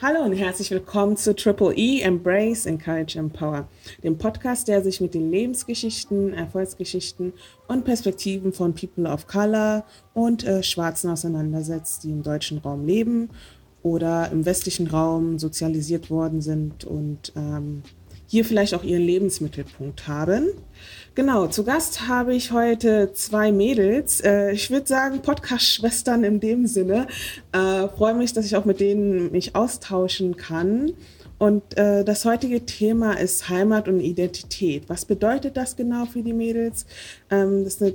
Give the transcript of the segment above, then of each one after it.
Hallo und herzlich willkommen zu Triple E Embrace Encourage Empower, dem Podcast, der sich mit den Lebensgeschichten, Erfolgsgeschichten und Perspektiven von People of Color und äh, Schwarzen auseinandersetzt, die im deutschen Raum leben oder im westlichen Raum sozialisiert worden sind und ähm, hier vielleicht auch ihren Lebensmittelpunkt haben. Genau, zu Gast habe ich heute zwei Mädels. Äh, ich würde sagen Podcast-Schwestern in dem Sinne. Äh, freue mich, dass ich auch mit denen mich austauschen kann. Und äh, das heutige Thema ist Heimat und Identität. Was bedeutet das genau für die Mädels? Ähm, das ist eine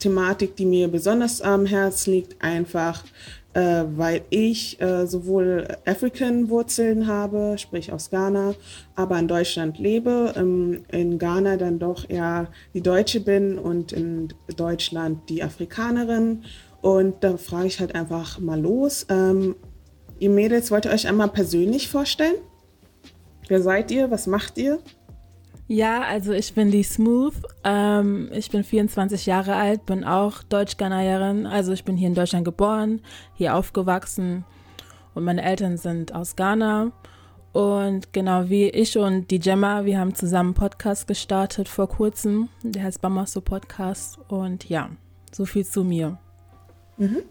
Thematik, die mir besonders am Herzen liegt, einfach äh, weil ich äh, sowohl African-Wurzeln habe, sprich aus Ghana, aber in Deutschland lebe, ähm, in Ghana dann doch eher die Deutsche bin und in Deutschland die Afrikanerin. Und da frage ich halt einfach mal los. Ähm, ihr Mädels, wollt ihr euch einmal persönlich vorstellen? Wer seid ihr? Was macht ihr? Ja, also ich bin die Smooth. Ähm, ich bin 24 Jahre alt, bin auch Deutsch-Ghanaierin. Also ich bin hier in Deutschland geboren, hier aufgewachsen und meine Eltern sind aus Ghana. Und genau wie ich und die Gemma, wir haben zusammen einen Podcast gestartet vor kurzem. Der heißt Bamaso Podcast. Und ja, so viel zu mir. Mhm.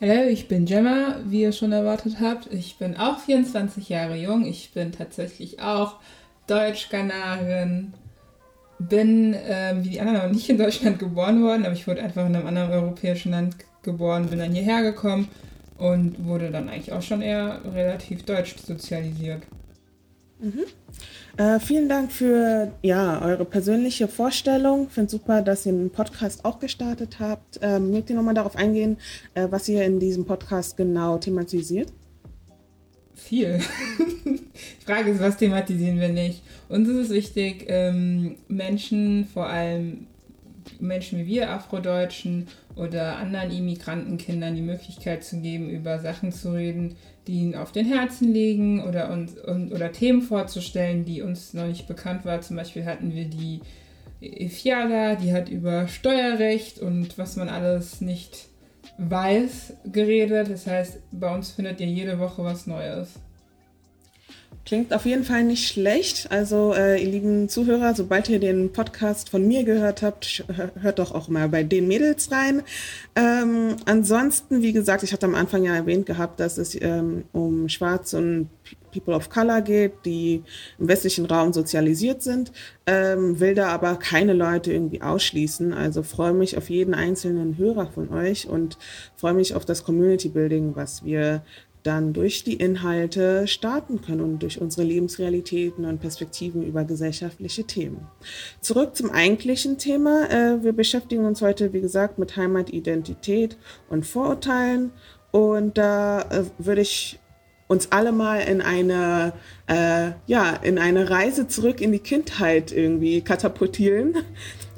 Hallo, ich bin Gemma, wie ihr schon erwartet habt. Ich bin auch 24 Jahre jung. Ich bin tatsächlich auch Deutsch-Ghanarin. Bin, äh, wie die anderen, nicht in Deutschland geboren worden, aber ich wurde einfach in einem anderen europäischen Land geboren, bin dann hierher gekommen und wurde dann eigentlich auch schon eher relativ deutsch sozialisiert. Mhm. Äh, vielen Dank für ja, eure persönliche Vorstellung. Ich finde super, dass ihr einen Podcast auch gestartet habt. Ähm, mögt ihr nochmal darauf eingehen, äh, was ihr in diesem Podcast genau thematisiert? Viel. Die Frage ist, was thematisieren wir nicht? Uns ist es wichtig, ähm, Menschen, vor allem Menschen wie wir, Afrodeutschen oder anderen Immigrantenkindern die Möglichkeit zu geben, über Sachen zu reden, die ihnen auf den Herzen liegen oder, uns, und, oder Themen vorzustellen, die uns noch nicht bekannt waren. Zum Beispiel hatten wir die Fiala, die hat über Steuerrecht und was man alles nicht weiß geredet. Das heißt, bei uns findet ihr jede Woche was Neues. Klingt auf jeden Fall nicht schlecht. Also, äh, ihr lieben Zuhörer, sobald ihr den Podcast von mir gehört habt, hört doch auch mal bei den Mädels rein. Ähm, ansonsten, wie gesagt, ich hatte am Anfang ja erwähnt gehabt, dass es ähm, um Schwarz und People of Color geht, die im westlichen Raum sozialisiert sind, ähm, will da aber keine Leute irgendwie ausschließen. Also freue mich auf jeden einzelnen Hörer von euch und freue mich auf das Community Building, was wir dann durch die Inhalte starten können und durch unsere Lebensrealitäten und Perspektiven über gesellschaftliche Themen. Zurück zum eigentlichen Thema. Äh, wir beschäftigen uns heute, wie gesagt, mit Heimat, Identität und Vorurteilen. Und da äh, würde ich uns alle mal in eine, äh, ja, in eine Reise zurück in die Kindheit irgendwie katapultieren.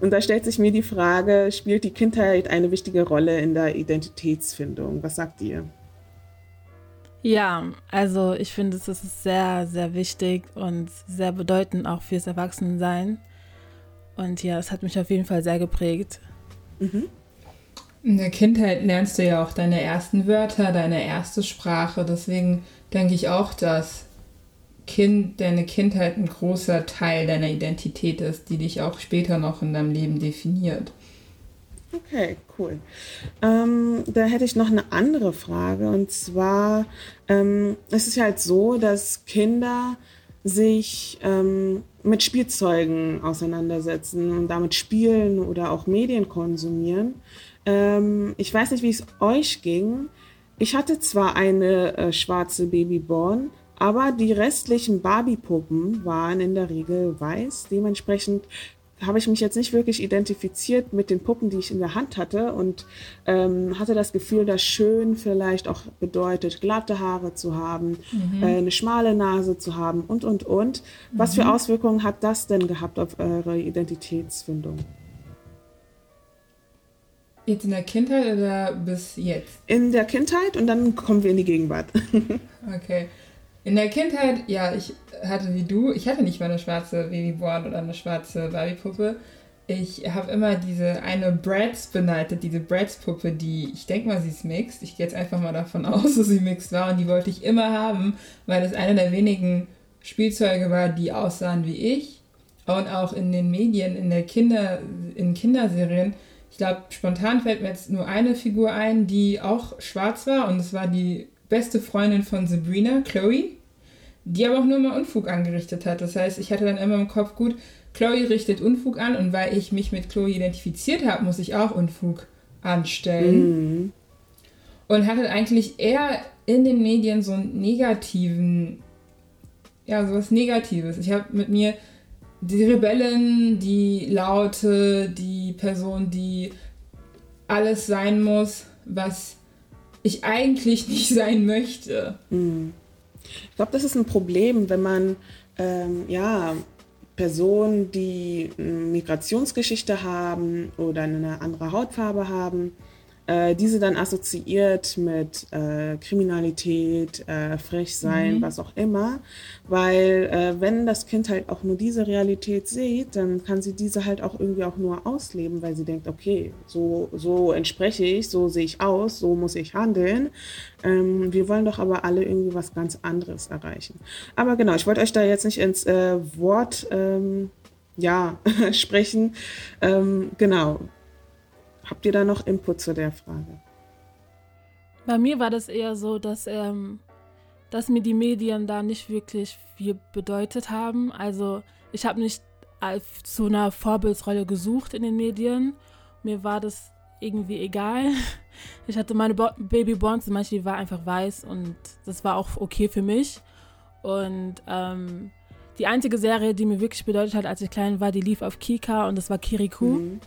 Und da stellt sich mir die Frage, spielt die Kindheit eine wichtige Rolle in der Identitätsfindung? Was sagt ihr? Ja, also ich finde, es ist sehr, sehr wichtig und sehr bedeutend auch fürs Erwachsenensein. Und ja, es hat mich auf jeden Fall sehr geprägt. Mhm. In der Kindheit lernst du ja auch deine ersten Wörter, deine erste Sprache. Deswegen denke ich auch, dass kind, deine Kindheit ein großer Teil deiner Identität ist, die dich auch später noch in deinem Leben definiert. Okay, cool. Ähm, da hätte ich noch eine andere Frage. Und zwar, ähm, es ist halt so, dass Kinder sich ähm, mit Spielzeugen auseinandersetzen und damit spielen oder auch Medien konsumieren. Ähm, ich weiß nicht, wie es euch ging. Ich hatte zwar eine äh, schwarze Babyborn, aber die restlichen Barbie-Puppen waren in der Regel weiß. Dementsprechend habe ich mich jetzt nicht wirklich identifiziert mit den Puppen, die ich in der Hand hatte und ähm, hatte das Gefühl, dass schön vielleicht auch bedeutet, glatte Haare zu haben, mhm. äh, eine schmale Nase zu haben und, und, und. Was mhm. für Auswirkungen hat das denn gehabt auf eure Identitätsfindung? Jetzt in der Kindheit oder bis jetzt? In der Kindheit und dann kommen wir in die Gegenwart. okay. In der Kindheit, ja, ich hatte wie du, ich hatte nicht mal eine schwarze Babyborn oder eine schwarze Barbiepuppe. ich habe immer diese eine Brads beneidet, diese Brads-Puppe, die, ich denke mal, sie ist mixed. Ich gehe jetzt einfach mal davon aus, dass sie mixed war und die wollte ich immer haben, weil es eine der wenigen Spielzeuge war, die aussahen wie ich. Und auch in den Medien, in der Kinder, in Kinderserien. Ich glaube, spontan fällt mir jetzt nur eine Figur ein, die auch schwarz war und es war die beste Freundin von Sabrina, Chloe, die aber auch nur mal Unfug angerichtet hat. Das heißt, ich hatte dann immer im Kopf, gut, Chloe richtet Unfug an und weil ich mich mit Chloe identifiziert habe, muss ich auch Unfug anstellen. Mhm. Und hatte eigentlich eher in den Medien so einen negativen, ja, sowas Negatives. Ich habe mit mir die Rebellen, die Laute, die Person, die alles sein muss, was ich eigentlich nicht sein möchte. Mhm. Ich glaube, das ist ein Problem, wenn man ähm, ja Personen, die eine Migrationsgeschichte haben oder eine andere Hautfarbe haben, äh, diese dann assoziiert mit äh, Kriminalität, äh, frech sein, mhm. was auch immer. Weil äh, wenn das Kind halt auch nur diese Realität sieht, dann kann sie diese halt auch irgendwie auch nur ausleben, weil sie denkt, okay, so, so entspreche ich, so sehe ich aus, so muss ich handeln. Ähm, wir wollen doch aber alle irgendwie was ganz anderes erreichen. Aber genau, ich wollte euch da jetzt nicht ins äh, Wort ähm, ja, sprechen. Ähm, genau. Habt ihr da noch Input zu der Frage? Bei mir war das eher so, dass, ähm, dass mir die Medien da nicht wirklich viel bedeutet haben. Also ich habe nicht zu einer Vorbildsrolle gesucht in den Medien. Mir war das irgendwie egal. Ich hatte meine Bo Baby Born zum Beispiel, die war einfach weiß und das war auch okay für mich. Und ähm, die einzige Serie, die mir wirklich bedeutet hat, als ich klein war, die lief auf Kika und das war Kirikou. Mhm.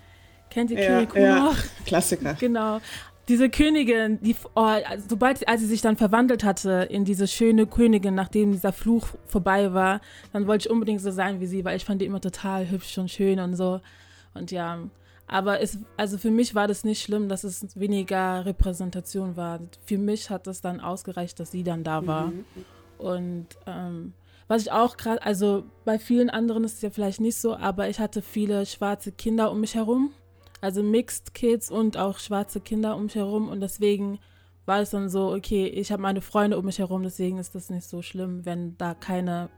Kennt ihr ja, Kirikou ja. noch? Klassiker. Genau. Diese Königin, die, oh, also sobald als sie sich dann verwandelt hatte in diese schöne Königin, nachdem dieser Fluch vorbei war, dann wollte ich unbedingt so sein wie sie, weil ich fand die immer total hübsch und schön und so. Und ja, aber es, also für mich war das nicht schlimm, dass es weniger Repräsentation war. Für mich hat es dann ausgereicht, dass sie dann da war. Mhm. Und ähm, was ich auch gerade, also bei vielen anderen ist es ja vielleicht nicht so, aber ich hatte viele schwarze Kinder um mich herum also Mixed Kids und auch schwarze Kinder um mich herum und deswegen war es dann so, okay, ich habe meine Freunde um mich herum, deswegen ist das nicht so schlimm, wenn da keine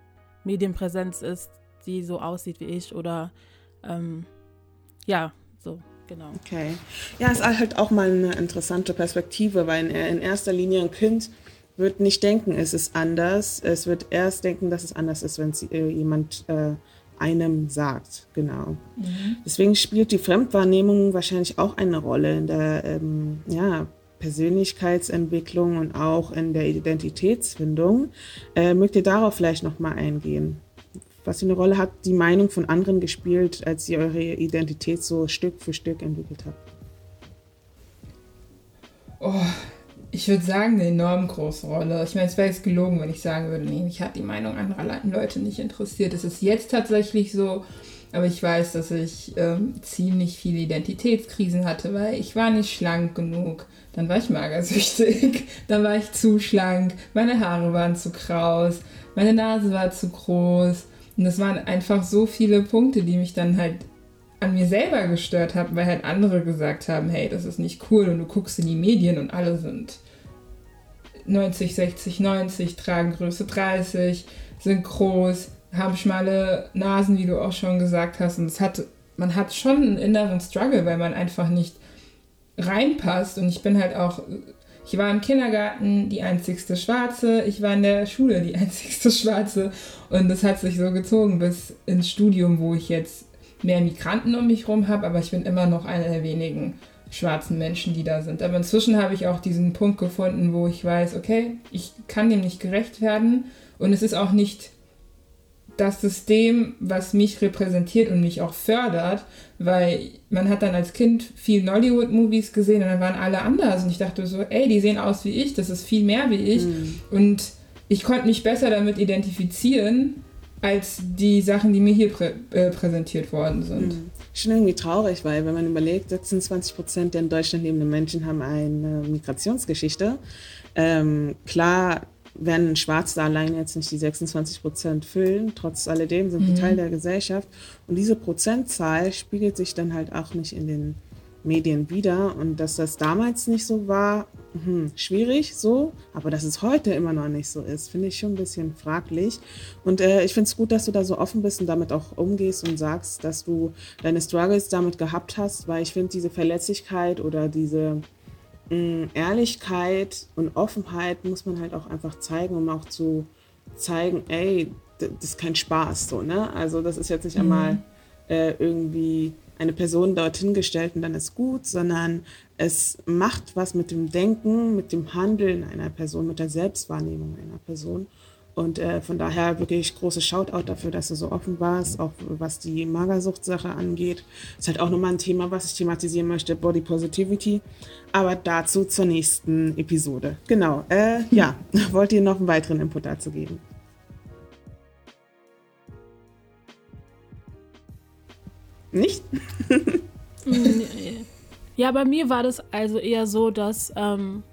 Medienpräsenz ist, die so aussieht wie ich oder ähm, ja, so. Genau. Okay. Ja, ist halt auch mal eine interessante Perspektive, weil in erster Linie ein Kind wird nicht denken, es ist anders. Es wird erst denken, dass es anders ist, wenn äh, jemand äh, einem sagt. Genau. Mhm. Deswegen spielt die Fremdwahrnehmung wahrscheinlich auch eine Rolle in der ähm, ja, Persönlichkeitsentwicklung und auch in der Identitätsfindung. Äh, mögt ihr darauf vielleicht nochmal eingehen? Was für eine Rolle hat die Meinung von anderen gespielt, als ihr eure Identität so Stück für Stück entwickelt habt? Oh, ich würde sagen, eine enorm große Rolle. Ich meine, es wäre jetzt gelogen, wenn ich sagen würde, nee, mich hat die Meinung anderer Leute nicht interessiert. Es ist jetzt tatsächlich so, aber ich weiß, dass ich ähm, ziemlich viele Identitätskrisen hatte, weil ich war nicht schlank genug. Dann war ich magersüchtig, dann war ich zu schlank, meine Haare waren zu kraus, meine Nase war zu groß. Und das waren einfach so viele Punkte, die mich dann halt an mir selber gestört haben, weil halt andere gesagt haben, hey, das ist nicht cool und du guckst in die Medien und alle sind 90, 60, 90, tragen Größe 30, sind groß, haben schmale Nasen, wie du auch schon gesagt hast. Und es hat, man hat schon einen inneren Struggle, weil man einfach nicht reinpasst. Und ich bin halt auch, ich war im Kindergarten die einzigste Schwarze, ich war in der Schule die einzigste Schwarze. Und das hat sich so gezogen bis ins Studium, wo ich jetzt mehr Migranten um mich herum habe, aber ich bin immer noch einer der wenigen schwarzen Menschen, die da sind. Aber inzwischen habe ich auch diesen Punkt gefunden, wo ich weiß, okay, ich kann dem nicht gerecht werden und es ist auch nicht das System, was mich repräsentiert und mich auch fördert, weil man hat dann als Kind viel Nollywood-Movies gesehen und dann waren alle anders und ich dachte so, ey, die sehen aus wie ich, das ist viel mehr wie ich mhm. und ich konnte mich besser damit identifizieren als die Sachen, die mir hier prä äh, präsentiert worden sind. Mhm. Schon irgendwie traurig, weil wenn man überlegt, 26 Prozent der in Deutschland lebenden Menschen haben eine Migrationsgeschichte. Ähm, klar werden Schwarz da allein jetzt nicht die 26 Prozent füllen. Trotz alledem sind mhm. Teil der Gesellschaft. Und diese Prozentzahl spiegelt sich dann halt auch nicht in den Medien wieder. Und dass das damals nicht so war, hm, schwierig so. Aber dass es heute immer noch nicht so ist, finde ich schon ein bisschen fraglich. Und äh, ich finde es gut, dass du da so offen bist und damit auch umgehst und sagst, dass du deine Struggles damit gehabt hast, weil ich finde diese Verletzlichkeit oder diese Ehrlichkeit und Offenheit muss man halt auch einfach zeigen, um auch zu zeigen, ey, das ist kein Spaß so, ne? Also das ist jetzt nicht mhm. einmal äh, irgendwie eine Person dorthin gestellt und dann ist gut, sondern es macht was mit dem Denken, mit dem Handeln einer Person, mit der Selbstwahrnehmung einer Person. Und äh, von daher wirklich großes Shoutout dafür, dass du so offen warst, auch was die Magersucht-Sache angeht. Ist halt auch nochmal ein Thema, was ich thematisieren möchte, Body Positivity. Aber dazu zur nächsten Episode. Genau, äh, ja, wollt ihr noch einen weiteren Input dazu geben? Nicht? ja, bei mir war das also eher so, dass ähm,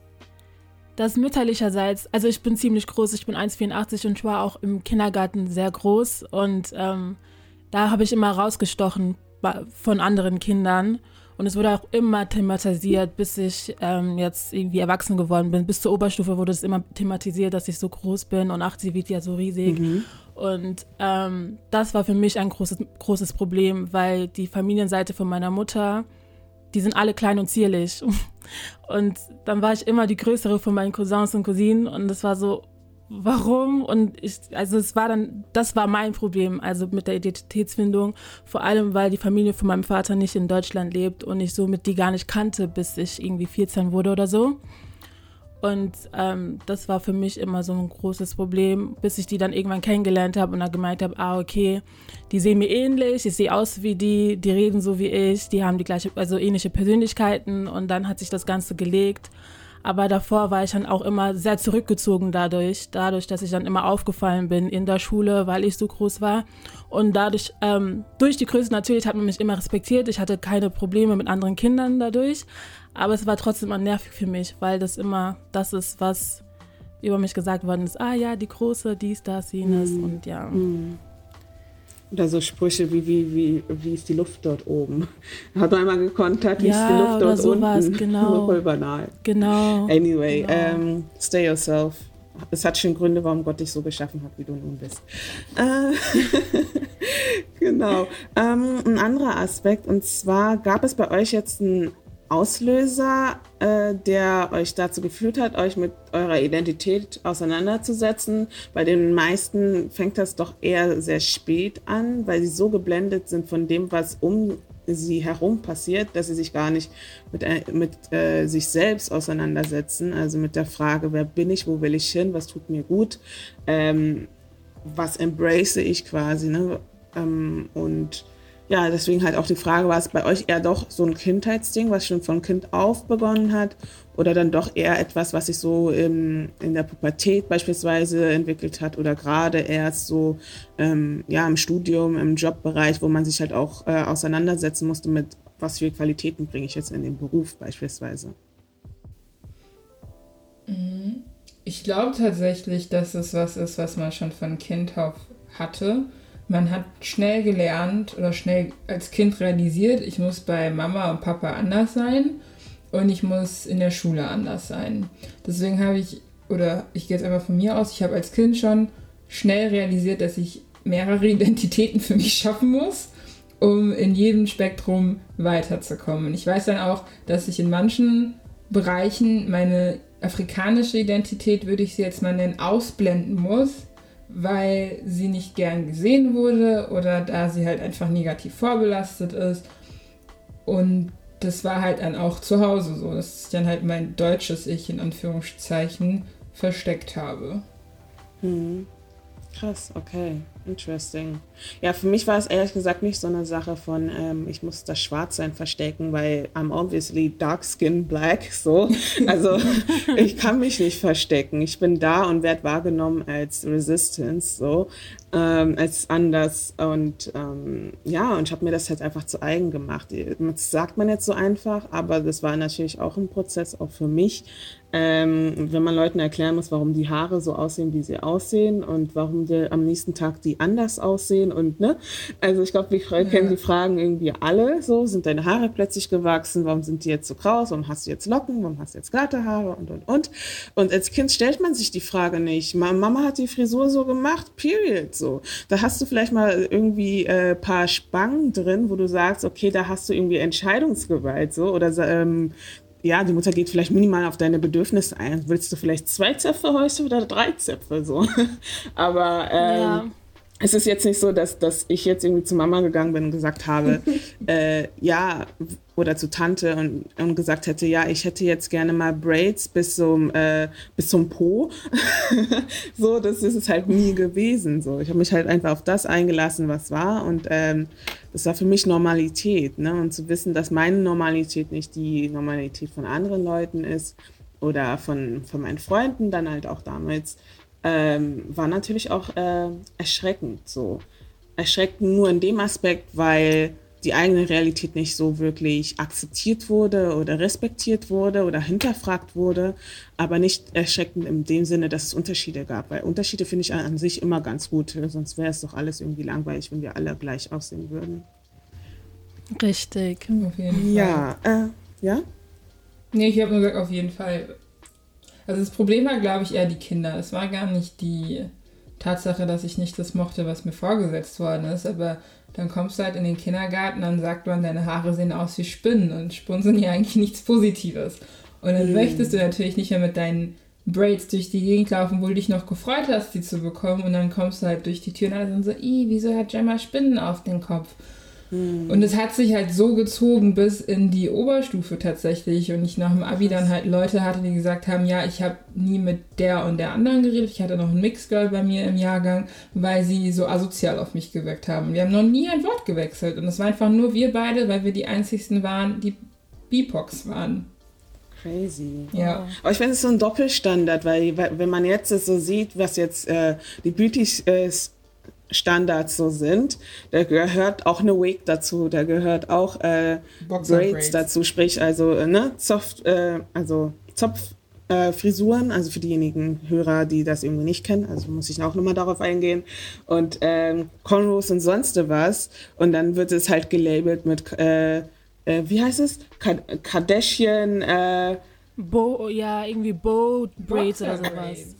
das mütterlicherseits, also ich bin ziemlich groß, ich bin 1,84 und ich war auch im Kindergarten sehr groß und ähm, da habe ich immer rausgestochen von anderen Kindern und es wurde auch immer thematisiert, bis ich ähm, jetzt irgendwie erwachsen geworden bin. Bis zur Oberstufe wurde es immer thematisiert, dass ich so groß bin und ach, sie wird ja so riesig. Mhm. Und ähm, das war für mich ein großes, großes Problem, weil die Familienseite von meiner Mutter, die sind alle klein und zierlich. Und dann war ich immer die größere von meinen Cousins und Cousinen und das war so, warum? Und ich, also es war dann, das war mein Problem, also mit der Identitätsfindung, vor allem weil die Familie von meinem Vater nicht in Deutschland lebt und ich somit die gar nicht kannte, bis ich irgendwie 14 wurde oder so. Und ähm, das war für mich immer so ein großes Problem, bis ich die dann irgendwann kennengelernt habe und dann gemeint habe, ah, okay, die sehen mir ähnlich, ich sehe aus wie die, die reden so wie ich, die haben die gleiche, also ähnliche Persönlichkeiten und dann hat sich das Ganze gelegt. Aber davor war ich dann auch immer sehr zurückgezogen dadurch, dadurch, dass ich dann immer aufgefallen bin in der Schule, weil ich so groß war. Und dadurch, ähm, durch die Größe natürlich hat man mich immer respektiert. Ich hatte keine Probleme mit anderen Kindern dadurch. Aber es war trotzdem immer nervig für mich, weil das immer das ist, was über mich gesagt worden ist. Ah ja, die große, dies, das, jenes mm. und ja. Mm. Oder so Sprüche wie, wie, wie, wie ist die Luft dort oben? Hat man einmal gekontert, wie ja, ist die Luft dort sowas, unten? Genau. Voll banal. Genau. Anyway, genau. Um, ähm, stay yourself. Es hat schon Gründe, warum Gott dich so geschaffen hat, wie du nun bist. Äh, genau. Ähm, ein anderer Aspekt, und zwar gab es bei euch jetzt ein Auslöser, äh, der euch dazu geführt hat, euch mit eurer Identität auseinanderzusetzen. Bei den meisten fängt das doch eher sehr spät an, weil sie so geblendet sind von dem, was um sie herum passiert, dass sie sich gar nicht mit, äh, mit äh, sich selbst auseinandersetzen. Also mit der Frage, wer bin ich, wo will ich hin, was tut mir gut, ähm, was embrace ich quasi. Ne? Ähm, und ja, deswegen halt auch die Frage, war es bei euch eher doch so ein Kindheitsding, was schon von Kind auf begonnen hat? Oder dann doch eher etwas, was sich so im, in der Pubertät beispielsweise entwickelt hat oder gerade erst so ähm, ja, im Studium, im Jobbereich, wo man sich halt auch äh, auseinandersetzen musste mit, was für Qualitäten bringe ich jetzt in den Beruf beispielsweise? Mhm. Ich glaube tatsächlich, dass es was ist, was man schon von Kind auf hatte man hat schnell gelernt oder schnell als Kind realisiert, ich muss bei Mama und Papa anders sein und ich muss in der Schule anders sein. Deswegen habe ich, oder ich gehe jetzt einfach von mir aus, ich habe als Kind schon schnell realisiert, dass ich mehrere Identitäten für mich schaffen muss, um in jedem Spektrum weiterzukommen. Ich weiß dann auch, dass ich in manchen Bereichen meine afrikanische Identität, würde ich sie jetzt mal nennen, ausblenden muss, weil sie nicht gern gesehen wurde oder da sie halt einfach negativ vorbelastet ist. Und das war halt dann auch zu Hause so, dass ich dann halt mein deutsches Ich in Anführungszeichen versteckt habe. Hm. Krass, okay. Interesting. Ja, für mich war es ehrlich gesagt nicht so eine Sache von, ähm, ich muss das Schwarzsein verstecken, weil I'm obviously dark skin black, so. Also ich kann mich nicht verstecken. Ich bin da und werde wahrgenommen als Resistance, so, ähm, als anders. Und ähm, ja, und ich habe mir das halt einfach zu eigen gemacht. Das sagt man jetzt so einfach, aber das war natürlich auch ein Prozess, auch für mich, ähm, wenn man Leuten erklären muss, warum die Haare so aussehen, wie sie aussehen und warum die am nächsten Tag die anders aussehen und ne, also ich glaube, wir ja. kennen die Fragen irgendwie alle. So, sind deine Haare plötzlich gewachsen, warum sind die jetzt so kraus, warum hast du jetzt Locken, warum hast du jetzt glatte Haare und und und. Und als Kind stellt man sich die Frage nicht, Mama hat die Frisur so gemacht, period, so, da hast du vielleicht mal irgendwie äh, paar Spangen drin, wo du sagst, okay, da hast du irgendwie Entscheidungsgewalt so. Oder ähm, ja, die Mutter geht vielleicht minimal auf deine Bedürfnisse ein. Willst du vielleicht zwei Zöpfe heute oder drei Zöpfe so? Aber ähm, ja. Es ist jetzt nicht so, dass, dass ich jetzt irgendwie zu Mama gegangen bin und gesagt habe, äh, ja, oder zu Tante und, und gesagt hätte, ja, ich hätte jetzt gerne mal Braids bis zum, äh, bis zum Po. so, das ist es halt nie gewesen. So. Ich habe mich halt einfach auf das eingelassen, was war. Und ähm, das war für mich Normalität. Ne? Und zu wissen, dass meine Normalität nicht die Normalität von anderen Leuten ist oder von, von meinen Freunden dann halt auch damals, ähm, war natürlich auch äh, erschreckend. So. Erschreckend nur in dem Aspekt, weil die eigene Realität nicht so wirklich akzeptiert wurde oder respektiert wurde oder hinterfragt wurde, aber nicht erschreckend in dem Sinne, dass es Unterschiede gab. Weil Unterschiede finde ich an sich immer ganz gut, sonst wäre es doch alles irgendwie langweilig, wenn wir alle gleich aussehen würden. Richtig. Auf jeden Fall. Ja, äh, ja? Nee, ich habe nur gesagt, auf jeden Fall. Also das Problem war, glaube ich, eher die Kinder. Es war gar nicht die Tatsache, dass ich nicht das mochte, was mir vorgesetzt worden ist, aber dann kommst du halt in den Kindergarten, dann sagt man, deine Haare sehen aus wie Spinnen und Spinnen sind ja eigentlich nichts Positives. Und dann mhm. möchtest du natürlich nicht mehr mit deinen Braids durch die Gegend laufen, wo du dich noch gefreut hast, die zu bekommen und dann kommst du halt durch die Tür und alle sind so, ih, wieso hat Gemma Spinnen auf dem Kopf? Mhm. Und es hat sich halt so gezogen bis in die Oberstufe tatsächlich. Und ich nach dem Abi dann halt Leute hatte, die gesagt haben, ja, ich habe nie mit der und der anderen geredet. Ich hatte noch einen Mixgirl bei mir im Jahrgang, weil sie so asozial auf mich gewirkt haben. Wir haben noch nie ein Wort gewechselt. Und es war einfach nur wir beide, weil wir die einzigsten waren, die BIPOX waren. Crazy. Ja. Aber ich finde es so ein Doppelstandard, weil, wenn man jetzt so sieht, was jetzt äh, die Beauty äh, Standards so sind. Da gehört auch eine Wig dazu, da gehört auch äh, Braids, dazu, sprich also äh, ne, Zopf, äh, also Zopffrisuren, äh, also für diejenigen Hörer, die das irgendwie nicht kennen, also muss ich auch nochmal darauf eingehen. Und ähm, Cornrows und sonst was. Und dann wird es halt gelabelt mit, äh, äh, wie heißt es? Kardashian. Bo, ja, irgendwie Bow Braids oder sowas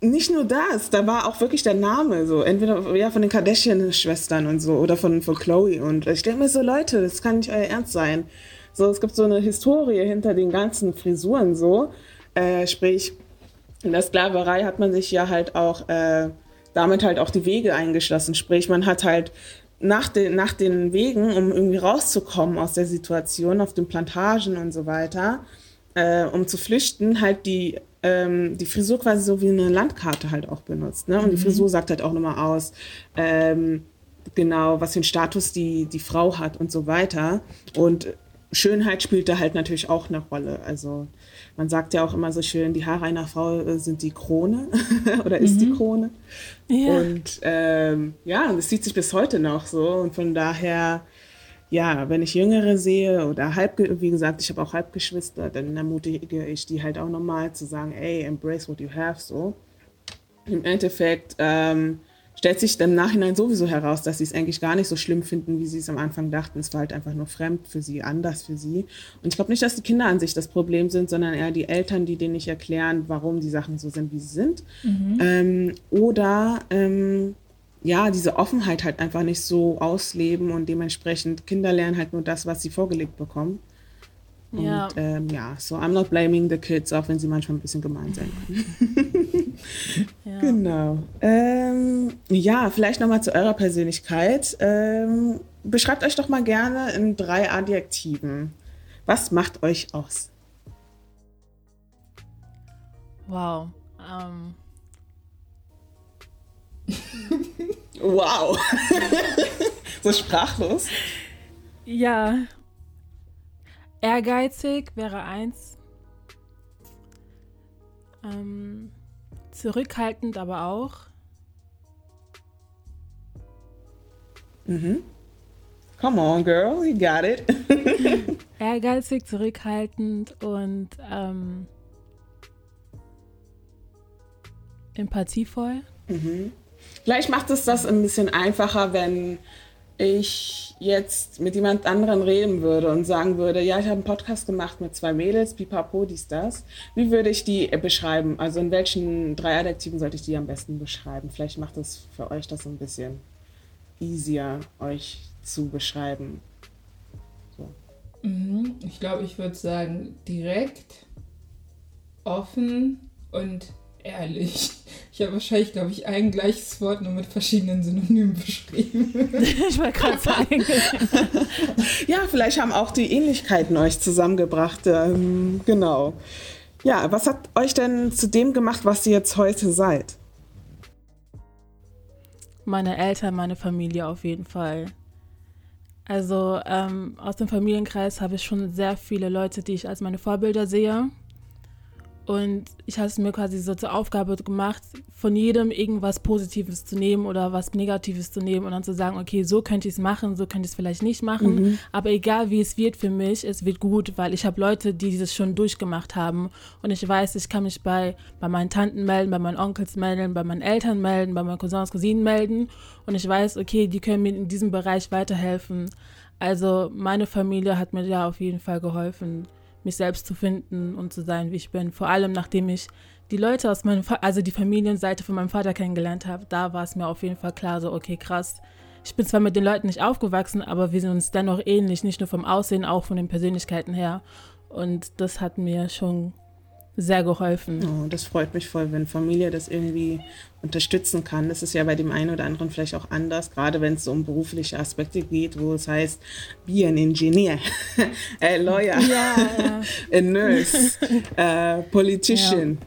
nicht nur das, da war auch wirklich der Name so, entweder ja von den Kardashian-Schwestern und so oder von, von Chloe und ich denke mir so, Leute, das kann nicht euer Ernst sein. So, es gibt so eine Historie hinter den ganzen Frisuren so, äh, sprich, in der Sklaverei hat man sich ja halt auch äh, damit halt auch die Wege eingeschlossen, sprich, man hat halt nach den, nach den Wegen, um irgendwie rauszukommen aus der Situation auf den Plantagen und so weiter, äh, um zu flüchten, halt die ähm, die Frisur quasi so wie eine Landkarte halt auch benutzt. Ne? Und mhm. die Frisur sagt halt auch nochmal aus, ähm, genau, was für einen Status die, die Frau hat und so weiter. Und Schönheit spielt da halt natürlich auch eine Rolle. Also man sagt ja auch immer so schön, die Haare einer Frau äh, sind die Krone oder ist mhm. die Krone. Ja. Und ähm, ja, das sieht sich bis heute noch so. Und von daher ja, wenn ich Jüngere sehe oder halb, wie gesagt, ich habe auch Halbgeschwister, dann ermutige ich die halt auch nochmal zu sagen, ey, embrace what you have, so. Im Endeffekt ähm, stellt sich dann im Nachhinein sowieso heraus, dass sie es eigentlich gar nicht so schlimm finden, wie sie es am Anfang dachten. Es war halt einfach nur fremd für sie, anders für sie. Und ich glaube nicht, dass die Kinder an sich das Problem sind, sondern eher die Eltern, die denen nicht erklären, warum die Sachen so sind, wie sie sind. Mhm. Ähm, oder ähm, ja, diese Offenheit halt einfach nicht so ausleben und dementsprechend Kinder lernen halt nur das, was sie vorgelegt bekommen. Und ja, ähm, ja so I'm not blaming the kids, auch wenn sie manchmal ein bisschen gemein sein können. ja. Genau. Ähm, ja, vielleicht nochmal zu eurer Persönlichkeit. Ähm, beschreibt euch doch mal gerne in drei Adjektiven. Was macht euch aus? Wow. Um. Wow. so sprachlos. Ja. Ehrgeizig wäre eins. Ähm, zurückhaltend aber auch. Mhm. Come on, girl, you got it. Ehrgeizig, zurückhaltend und ähm, empathievoll. Mhm. Vielleicht macht es das ein bisschen einfacher, wenn ich jetzt mit jemand anderen reden würde und sagen würde, ja, ich habe einen Podcast gemacht mit zwei Mädels, pipapo, dies, das. Wie würde ich die beschreiben? Also in welchen drei Adjektiven sollte ich die am besten beschreiben? Vielleicht macht es für euch das ein bisschen easier, euch zu beschreiben. So. Mhm. Ich glaube, ich würde sagen, direkt, offen und ehrlich. Ich habe wahrscheinlich, glaube ich, ein gleiches Wort nur mit verschiedenen Synonymen beschrieben. ich wollte gerade sagen. ja, vielleicht haben auch die Ähnlichkeiten euch zusammengebracht. Ähm, genau. Ja, was hat euch denn zu dem gemacht, was ihr jetzt heute seid? Meine Eltern, meine Familie auf jeden Fall. Also ähm, aus dem Familienkreis habe ich schon sehr viele Leute, die ich als meine Vorbilder sehe. Und ich habe es mir quasi so zur Aufgabe gemacht, von jedem irgendwas Positives zu nehmen oder was Negatives zu nehmen und dann zu sagen, okay, so könnte ich es machen, so könnte ich es vielleicht nicht machen. Mhm. Aber egal wie es wird für mich, es wird gut, weil ich habe Leute, die dieses schon durchgemacht haben. Und ich weiß, ich kann mich bei, bei meinen Tanten melden, bei meinen Onkels melden, bei meinen Eltern melden, bei meinen Cousins, Cousinen melden. Und ich weiß, okay, die können mir in diesem Bereich weiterhelfen. Also meine Familie hat mir da auf jeden Fall geholfen mich selbst zu finden und zu sein, wie ich bin. Vor allem nachdem ich die Leute aus meinem, also die Familienseite von meinem Vater kennengelernt habe, da war es mir auf jeden Fall klar, so okay, krass. Ich bin zwar mit den Leuten nicht aufgewachsen, aber wir sind uns dennoch ähnlich, nicht nur vom Aussehen, auch von den Persönlichkeiten her. Und das hat mir schon sehr geholfen. Oh, das freut mich voll, wenn Familie das irgendwie unterstützen kann. Das ist ja bei dem einen oder anderen vielleicht auch anders, gerade wenn es um berufliche Aspekte geht, wo es heißt, be an engineer, a lawyer, ja, ja. a nurse, a politician. Ja.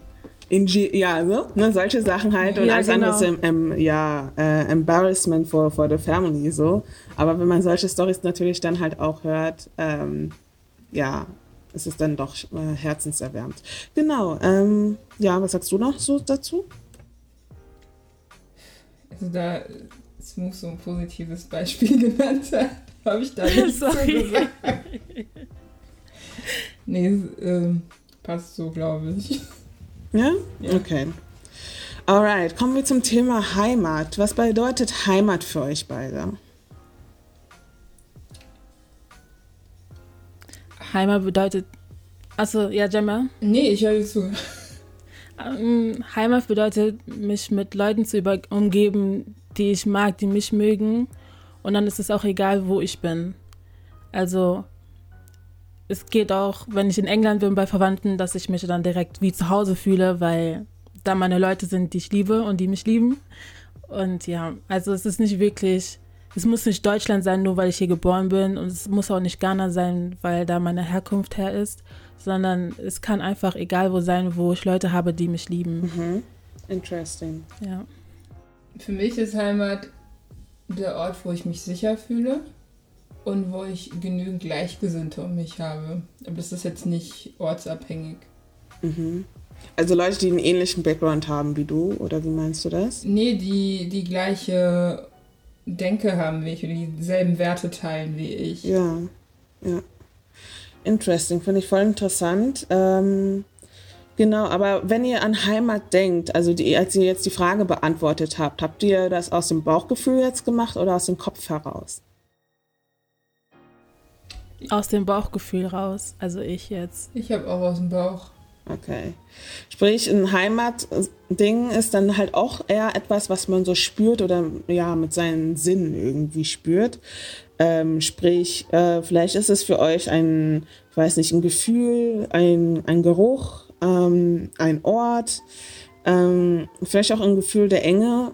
Inge ja, so, ne, solche Sachen halt und ja, alles genau. andere ist ähm, ja, äh, Embarrassment for, for the family, so. Aber wenn man solche Stories natürlich dann halt auch hört, ähm, ja, ist es dann doch äh, herzenserwärmt. Genau, ähm, ja, was sagst du noch so dazu? Also da Smooth so ein positives Beispiel genannt hat, habe ich da nicht so gesagt. nee, äh, passt so, glaube ich. Ja? ja? Okay. Alright, kommen wir zum Thema Heimat. Was bedeutet Heimat für euch beide? Heimat bedeutet. Achso, ja, Gemma? Nee, ich höre zu. Ähm, Heimat bedeutet, mich mit Leuten zu umgeben, die ich mag, die mich mögen. Und dann ist es auch egal, wo ich bin. Also, es geht auch, wenn ich in England bin bei Verwandten, dass ich mich dann direkt wie zu Hause fühle, weil da meine Leute sind, die ich liebe und die mich lieben. Und ja, also es ist nicht wirklich es muss nicht Deutschland sein, nur weil ich hier geboren bin und es muss auch nicht Ghana sein, weil da meine Herkunft her ist, sondern es kann einfach egal wo sein, wo ich Leute habe, die mich lieben. Mhm. Interesting. Ja. Für mich ist Heimat der Ort, wo ich mich sicher fühle und wo ich genügend Gleichgesinnte um mich habe. Aber das ist jetzt nicht ortsabhängig. Mhm. Also Leute, die einen ähnlichen Background haben wie du, oder wie meinst du das? Nee, die die gleiche Denke haben wie ich oder dieselben Werte teilen wie ich. Ja, ja. Interesting, finde ich voll interessant. Ähm, genau, aber wenn ihr an Heimat denkt, also die, als ihr jetzt die Frage beantwortet habt, habt ihr das aus dem Bauchgefühl jetzt gemacht oder aus dem Kopf heraus? Aus dem Bauchgefühl raus, also ich jetzt. Ich habe auch aus dem Bauch. Okay. Sprich, ein Heimatding ist dann halt auch eher etwas, was man so spürt oder ja mit seinen Sinnen irgendwie spürt. Ähm, sprich, äh, vielleicht ist es für euch ein, ich weiß nicht, ein Gefühl, ein, ein Geruch, ähm, ein Ort, ähm, vielleicht auch ein Gefühl der Enge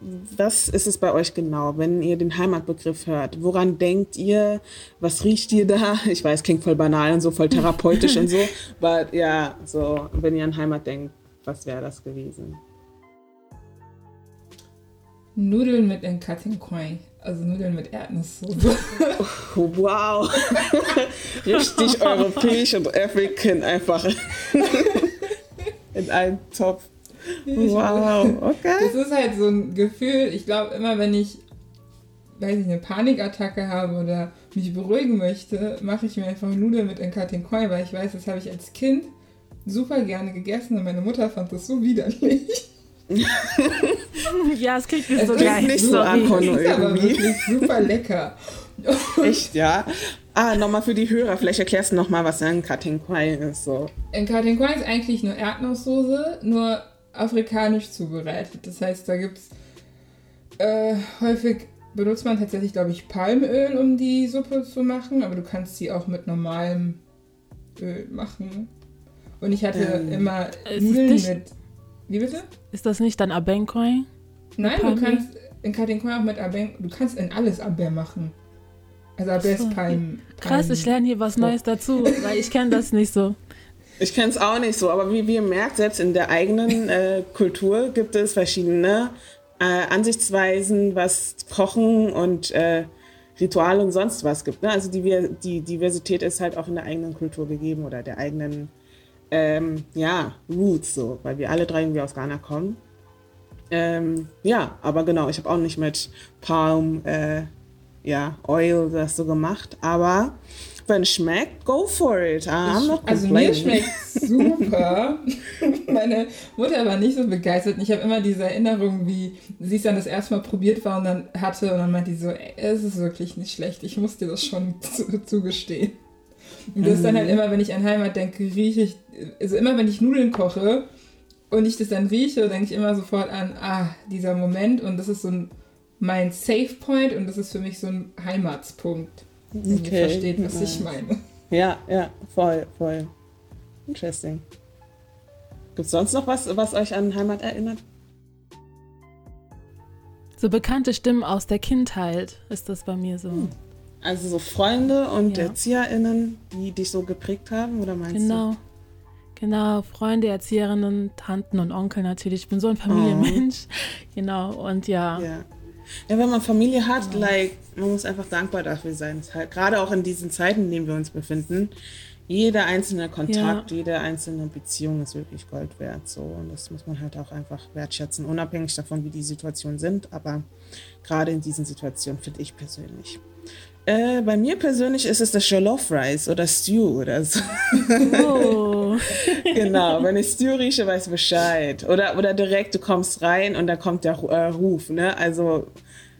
was ist es bei euch genau, wenn ihr den Heimatbegriff hört? Woran denkt ihr? Was riecht ihr da? Ich weiß, klingt voll banal und so, voll therapeutisch und so. Aber ja, so, wenn ihr an Heimat denkt, was wäre das gewesen? Nudeln mit Nkatinkoi. Also Nudeln mit Erdnusssoße. Oh, wow. Richtig europäisch und African einfach in einen Topf. Wow, okay. Das ist halt so ein Gefühl, ich glaube immer, wenn ich, weiß ich, eine Panikattacke habe oder mich beruhigen möchte, mache ich mir einfach Nudeln mit Nkatinkoi, weil ich weiß, das habe ich als Kind super gerne gegessen und meine Mutter fand das so widerlich. ja, es klingt nicht Es so klingt geil. nicht so an Konno Das ist aber irgendwie. wirklich super lecker. Echt, ja? Ah, nochmal für die Hörer, vielleicht erklärst du nochmal, was ein Cutting Kwai ist. So. Nkatinkoi ist eigentlich nur Erdnusssoße, nur afrikanisch zubereitet. Das heißt, da gibt es äh, häufig benutzt man tatsächlich, glaube ich, Palmöl, um die Suppe zu machen, aber du kannst sie auch mit normalem Öl machen. Und ich hatte Ähm, immer Nudeln ist nicht- mit. Wie bitte? Ist das nicht dann Abenkoi? Nein, du kannst in Katinkoi auch mit Aber, du kannst in alles Aber machen. Also Aber ist so. Palm. Krass, Palm- ich lerne hier was Neues dazu, weil ich kenne das nicht so. Ich kenne es auch nicht so, aber wie, ihr merkt, selbst in der eigenen äh, Kultur gibt es verschiedene äh, Ansichtsweisen, was Kochen und äh, Ritual und sonst was gibt. Ne? Also die, die Diversität ist halt auch in der eigenen Kultur gegeben oder der eigenen ähm, ja, Roots, so, weil wir alle drei irgendwie aus Ghana kommen. Ähm, ja, aber genau, ich habe auch nicht mit Palm, äh, ja, Oil das so gemacht, aber wenn es schmeckt, go for it. I'm not Also mir schmeckt super. Meine Mutter war nicht so begeistert. Ich habe immer diese Erinnerung, wie sie es dann das erste Mal probiert war und dann hatte und dann meinte die so, ey, es ist wirklich nicht schlecht. Ich muss dir das schon zu, zugestehen. Und das ist dann halt immer, wenn ich an Heimat denke, rieche ich, also immer wenn ich Nudeln koche und ich das dann rieche, denke ich immer sofort an, ah, dieser Moment und das ist so ein, mein Safe Point und das ist für mich so ein Heimatspunkt. Wenn ihr Okay, versteht, was ich meine. Ja, ja, voll, voll. Interesting. Gibt es sonst noch was, was euch an Heimat erinnert? So bekannte Stimmen aus der Kindheit ist das bei mir so. Also so Freunde und Ja. ErzieherInnen, die dich so geprägt haben, oder meinst Genau. Genau, Freunde, Erzieherinnen, Tanten und Onkel natürlich. Ich bin so ein Familienmensch. Genau, und ja. du? Ja. Ja, wenn man Familie hat, like, man muss einfach dankbar dafür sein. Halt, gerade auch in diesen Zeiten, in denen wir uns befinden, jeder einzelne Kontakt, jede einzelne Beziehung ist wirklich Gold wert. So. Und das muss man halt auch einfach wertschätzen, unabhängig davon, wie die Situationen sind. Aber gerade in diesen Situationen finde ich persönlich. Äh, bei mir persönlich ist es das Jollof Rice oder Stew oder so. Oh. genau, wenn ich Stew rieche, weiß ich Bescheid. Oder, oder direkt, du kommst rein und da kommt der äh, Ruf, ne? Also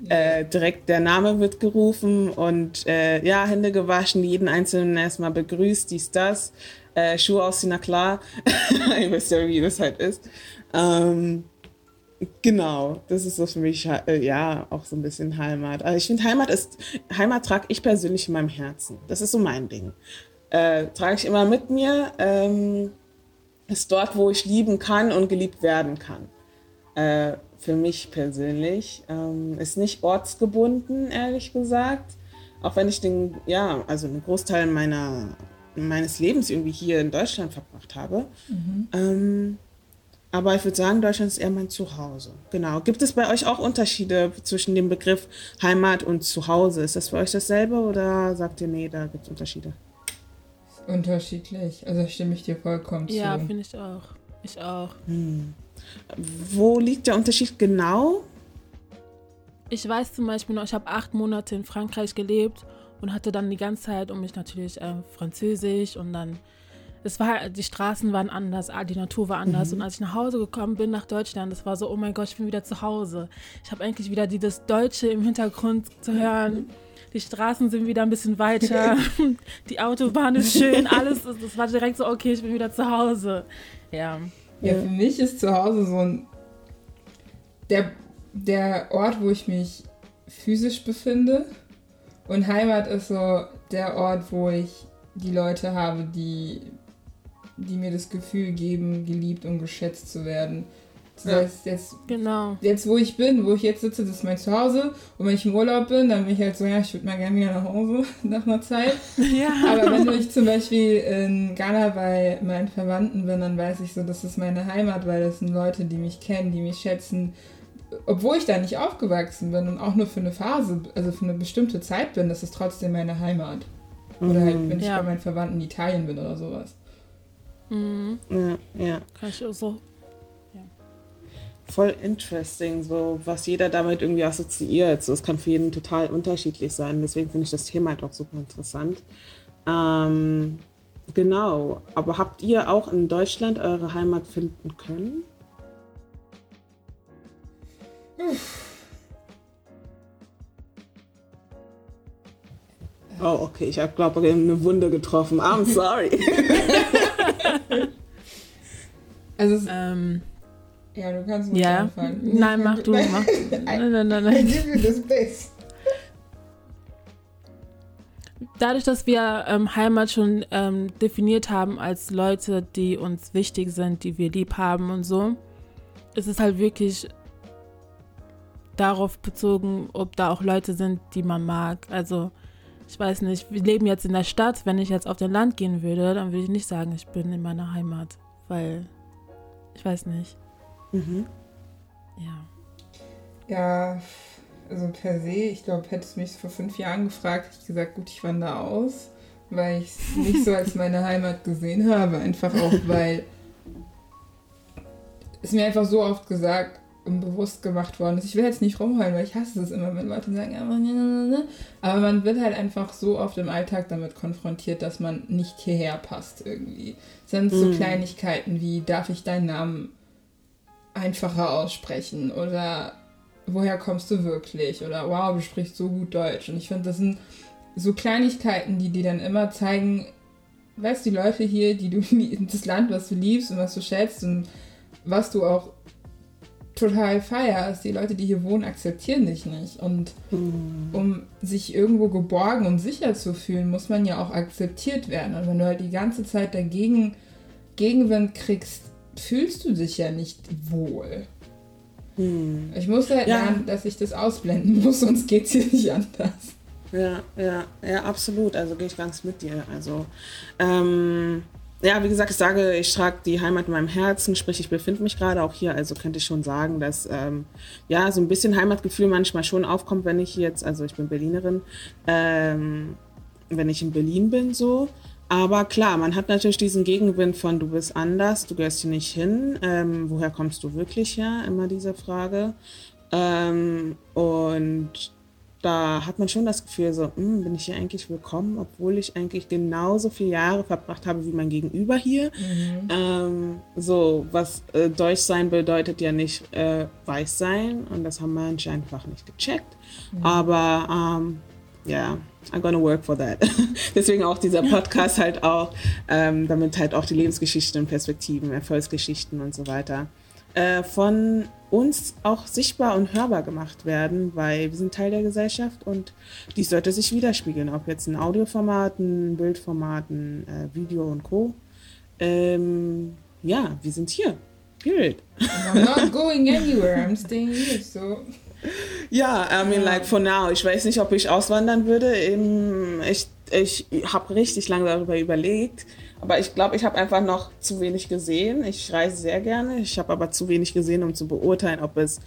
äh, direkt der Name wird gerufen und äh, ja, Hände gewaschen, jeden Einzelnen erstmal begrüßt, dies, das. Äh, Schuhe ausziehen, na klar. Ihr wisst ja, wie das halt ist. Ähm, Genau, das ist so für mich äh, ja auch so ein bisschen Heimat. Also ich finde Heimat ist Heimat trage ich persönlich in meinem Herzen. Das ist so mein Ding. Äh, trage ich immer mit mir. Ähm, ist dort, wo ich lieben kann und geliebt werden kann. Äh, für mich persönlich ähm, ist nicht ortsgebunden, ehrlich gesagt. Auch wenn ich den ja also einen Großteil meiner meines Lebens irgendwie hier in Deutschland verbracht habe. Ähm, aber ich würde sagen, Deutschland ist eher mein Zuhause. Genau. Gibt es bei euch auch Unterschiede zwischen dem Begriff Heimat und Zuhause? Ist das für euch dasselbe oder sagt ihr, nee, da gibt es Unterschiede? Unterschiedlich. Also stimme ich dir vollkommen Ja, zu. finde ich auch. Ich auch. Wo liegt der Unterschied genau? Ich weiß zum Beispiel noch, ich habe acht Monate in Frankreich gelebt und hatte dann die ganze Zeit um mich natürlich ähm, Französisch und dann, es war, die Straßen waren anders, ah, die Natur war anders und als ich nach Hause gekommen bin nach Deutschland, das war so, oh mein Gott, ich bin wieder zu Hause. Ich habe eigentlich wieder dieses Deutsche im Hintergrund zu hören. Die Straßen sind wieder ein bisschen weiter, die Autobahn ist schön, alles, ist- das war direkt so, okay, ich bin wieder zu Hause. Ja, Ja, für mich ist zu Hause so ein. Der, der Ort, wo ich mich physisch befinde. Und Heimat ist so der Ort, wo ich die Leute habe, die, die mir das Gefühl geben, geliebt und geschätzt zu werden. Das heißt, jetzt, genau. jetzt, wo ich bin, wo ich jetzt sitze, das ist mein Zuhause. Und wenn ich im Urlaub bin, dann bin ich halt so, ja, ich würde mal gerne wieder nach Hause nach einer Zeit. Ja. Aber wenn ich zum Beispiel in Ghana bei meinen Verwandten bin, dann weiß ich so, das ist meine Heimat, weil das sind Leute, die mich kennen, die mich schätzen obwohl ich da nicht aufgewachsen bin und auch nur für eine Phase, also für eine bestimmte Zeit bin, das ist trotzdem meine Heimat. Oder halt, Mhm. wenn ich Ja. bei meinen Verwandten in Italien bin oder sowas. Mhm. Ja, ja. Kann ich auch so. Voll interesting, so was jeder damit irgendwie assoziiert. So, es kann für jeden total unterschiedlich sein. Deswegen finde ich das Thema halt auch super interessant. Ähm, genau. Aber habt ihr auch in Deutschland eure Heimat finden können? Oh, okay. Ich habe, glaube ich, eine Wunde getroffen. I'm sorry. Also, es, Ähm, ja, du kannst ruhig ja. anfangen. Nein, mach du, mach. Nein, nein, nein, I nein. give you the space. Dadurch, dass wir ähm, Heimat schon ähm, definiert haben als Leute, die uns wichtig sind, die wir lieb haben und so, ist es halt wirklich darauf bezogen, ob da auch Leute sind, die man mag. Also, ich weiß nicht, wir leben jetzt in der Stadt. Wenn ich jetzt auf den Land gehen würde, dann würde ich nicht sagen, ich bin in meiner Heimat, weil ich weiß nicht. Mhm. Ja. Ja, also per se, ich glaube, hättest du mich vor fünf Jahren gefragt, hätte ich gesagt, gut, ich wandere aus, weil ich es nicht so als meine Heimat gesehen habe. Einfach auch, weil es mir einfach so oft gesagt bewusst gemacht worden ist. Ich will jetzt nicht rumheulen, weil ich hasse es immer, wenn Leute sagen, aber, ne, ne, ne. aber man wird halt einfach so oft im Alltag damit konfrontiert, dass man nicht hierher passt irgendwie. Es sind so Mhm. Kleinigkeiten wie, darf ich deinen Namen einfacher aussprechen oder woher kommst du wirklich oder wow, du sprichst so gut Deutsch. Und ich finde, das sind so Kleinigkeiten, die dir dann immer zeigen, weißt du, die Leute hier, die du das Land, was du liebst und was du schätzt und was du auch total feierst, die Leute, die hier wohnen, akzeptieren dich nicht. Und Mhm. um sich irgendwo geborgen und sicher zu fühlen, muss man ja auch akzeptiert werden. Und wenn du halt die ganze Zeit dagegen Gegenwind kriegst, fühlst du dich ja nicht wohl. Hm. Ich muss halt Ja. lernen, dass ich das ausblenden muss, sonst geht's hier nicht anders. Ja, ja, ja, absolut. Also gehe ich ganz mit dir. Also, ähm, ja, wie gesagt, ich sage, ich trage die Heimat in meinem Herzen, sprich, ich befinde mich gerade auch hier. Also könnte ich schon sagen, dass ähm, ja so ein bisschen Heimatgefühl manchmal schon aufkommt, wenn ich jetzt, also ich bin Berlinerin, ähm, wenn ich in Berlin bin, so. Aber klar, man hat natürlich diesen Gegenwind von du bist anders, du gehörst hier nicht hin. Ähm, woher kommst du wirklich her? Immer diese Frage. Ähm, und da hat man schon das Gefühl, so, "Hm, bin ich hier eigentlich willkommen, obwohl ich eigentlich genauso viele Jahre verbracht habe wie mein Gegenüber hier. Ähm, so, was äh, Deutsch sein bedeutet ja nicht äh, weiß sein und das haben manche einfach nicht gecheckt. Aber ähm, ja, I'm gonna work for that. Deswegen auch dieser Podcast halt auch, ähm, damit halt auch die Lebensgeschichten und Perspektiven, Erfolgsgeschichten und so weiter äh, von uns auch sichtbar und hörbar gemacht werden, weil wir sind Teil der Gesellschaft und dies sollte sich widerspiegeln, ob jetzt in Audioformaten, Bildformaten, äh, Video und Co. Ähm, ja, wir sind hier. Period. I'm not going anywhere, I'm staying here, so. Ja, I mean, like for now. Ich weiß nicht, ob ich auswandern würde. Ähm, Ich, ich habe richtig lange darüber überlegt. Aber ich glaube, ich habe einfach noch zu wenig gesehen. Ich reise sehr gerne. Ich habe aber zu wenig gesehen, um zu beurteilen, ob es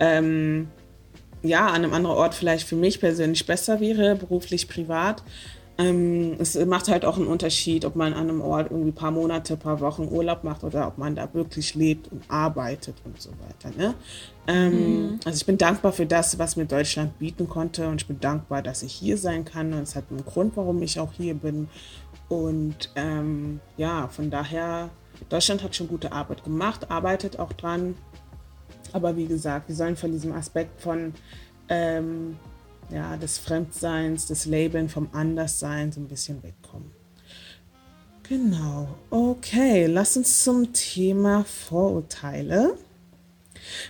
ähm, ja an einem anderen Ort vielleicht für mich persönlich besser wäre, beruflich, privat. Ähm, es macht halt auch einen Unterschied, ob man an einem Ort irgendwie ein paar Monate, paar Wochen Urlaub macht oder ob man da wirklich lebt und arbeitet und so weiter. Ne? Ähm, Also ich bin dankbar für das, was mir Deutschland bieten konnte und ich bin dankbar, dass ich hier sein kann und es hat einen Grund, warum ich auch hier bin. Und ähm, ja, von daher, Deutschland hat schon gute Arbeit gemacht, arbeitet auch dran. Aber wie gesagt, wir sollen von diesem Aspekt von ähm, ja, des Fremdseins, des Labeln, vom Anderssein so ein bisschen wegkommen. Genau. Okay, lass uns zum Thema Vorurteile.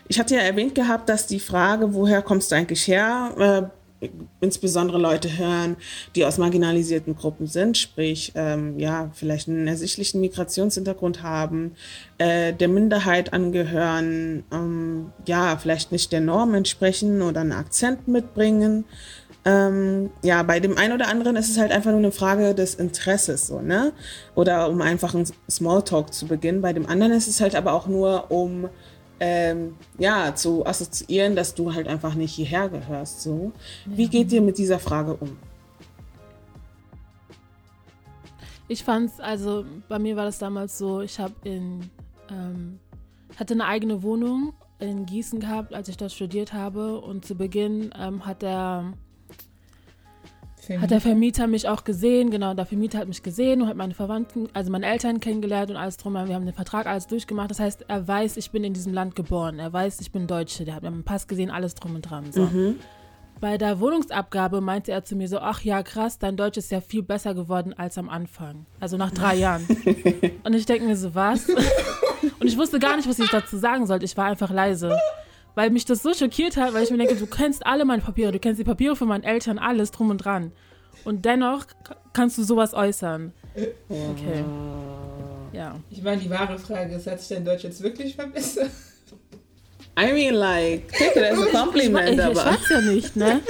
Ich hatte ja erwähnt gehabt, dass die Frage, woher kommst du eigentlich her, äh, insbesondere Leute hören, die aus marginalisierten Gruppen sind, sprich, ähm, ja, vielleicht einen ersichtlichen Migrationshintergrund haben, äh, der Minderheit angehören, ähm, ja, vielleicht nicht der Norm entsprechen oder einen Akzent mitbringen. Ähm, ja, bei dem einen oder anderen ist es halt einfach nur eine Frage des Interesses, so, ne? Oder um einfach einen Smalltalk zu beginnen. Bei dem anderen ist es halt aber auch nur um ähm, ja, zu assoziieren, dass du halt einfach nicht hierher gehörst. So. Wie geht ihr mit dieser Frage um? Ich fand's, also bei mir war das damals so, ich habe in, ähm, hatte eine eigene Wohnung in Gießen gehabt, als ich dort studiert habe. Und zu Beginn ähm, hat der Vermieter. hat der Vermieter mich auch gesehen, genau, der Vermieter hat mich gesehen und hat meine Verwandten, also meine Eltern kennengelernt und alles drum. Wir haben den Vertrag alles durchgemacht. Das heißt, er weiß, ich bin in diesem Land geboren. Er weiß, ich bin Deutsche. Der hat meinen Pass gesehen, alles drum und dran. So. Mhm. Bei der Wohnungsabgabe meinte er zu mir so, ach ja, krass, dein Deutsch ist ja viel besser geworden als am Anfang. Also nach drei Jahren. Und ich denke mir so, was? Und ich wusste gar nicht, was ich dazu sagen sollte. Ich war einfach leise. Weil mich das so schockiert hat, weil ich mir denke, du kennst alle meine Papiere, du kennst die Papiere von meinen Eltern, alles drum und dran. Und dennoch kannst du sowas äußern. Okay. Ja. Ich meine, die wahre Frage ist, hat sich dein Deutsch jetzt wirklich verbessert? I mean, like, take it as a compliment, ich, ich, ich, ich weiß ja nicht, ne?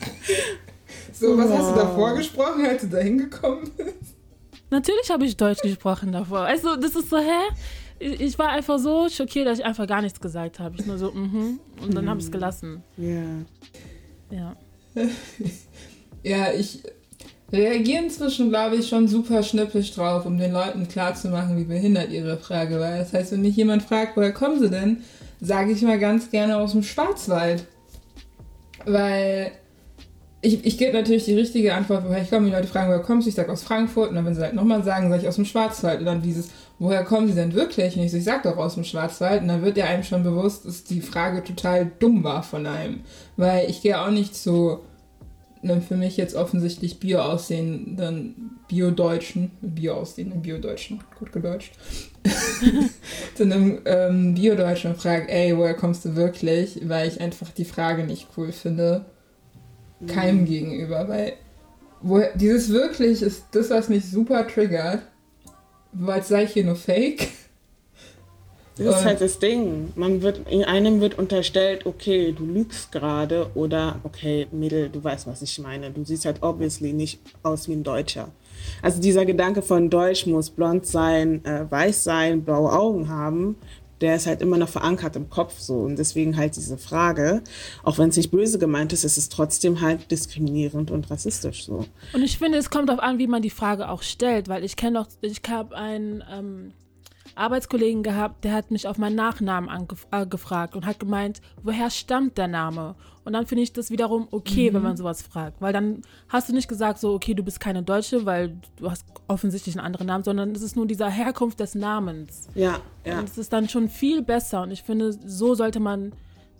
so, was hast du davor gesprochen, als du da hingekommen bist? Natürlich habe ich Deutsch gesprochen davor. Also, das ist so, hä? Ich, ich, war einfach so schockiert, dass ich einfach gar nichts gesagt habe. Ich nur so, mhm. Mm und dann habe ich es gelassen. Ja. Ja. ja, ich reagiere inzwischen, glaube ich, schon super schnippisch drauf, um den Leuten klarzumachen, wie behindert ihre Frage war. Das heißt, wenn mich jemand fragt, woher kommen sie denn, sage ich mal ganz gerne aus dem Schwarzwald. Weil ich, ich gebe natürlich die richtige Antwort, woher ich komme. Die Leute fragen, woher kommst du? Ich sage aus Frankfurt. Und dann, wenn sie halt nochmal sagen, sage ich aus dem Schwarzwald. Und dann dieses, woher kommen sie denn wirklich? Und ich so, ich sage doch aus dem Schwarzwald. Und dann wird ja einem schon bewusst, dass die Frage total dumm war von einem. Weil ich gehe auch nicht zu einem für mich jetzt offensichtlich Bio aussehenden Bio-Deutschen, Bio aussehenden Bio-Deutschen, gut gedeutscht, zu einem ähm, Bio-Deutschen und frage, ey, woher kommst du wirklich? Weil ich einfach die Frage nicht cool finde, keinem mhm. gegenüber, weil wo, dieses wirklich ist das, was mich super triggert, weil sei ich hier nur fake. Das ist halt das Ding. Man wird, in einem wird unterstellt, okay, du lügst gerade oder okay, Mädel, du weißt, was ich meine. Du siehst halt obviously nicht aus wie ein Deutscher. Also dieser Gedanke von Deutsch muss blond sein, äh, weiß sein, blaue Augen haben, der ist halt immer noch verankert im Kopf so. Und deswegen halt diese Frage, auch wenn es nicht böse gemeint ist, ist es trotzdem halt diskriminierend und rassistisch so. Und ich finde, es kommt darauf an, wie man die Frage auch stellt, weil ich kenne doch, ich habe einen ähm, Arbeitskollegen gehabt, der hat mich auf meinen Nachnamen angefragt äh, und hat gemeint, woher stammt der Name? Und dann finde ich das wiederum okay, mhm. wenn man sowas fragt. Weil dann hast du nicht gesagt, so, okay, du bist keine Deutsche, weil du hast offensichtlich einen anderen Namen, sondern es ist nur dieser Herkunft des Namens. Ja, ja. Und es ist dann schon viel besser. Und ich finde, so sollte man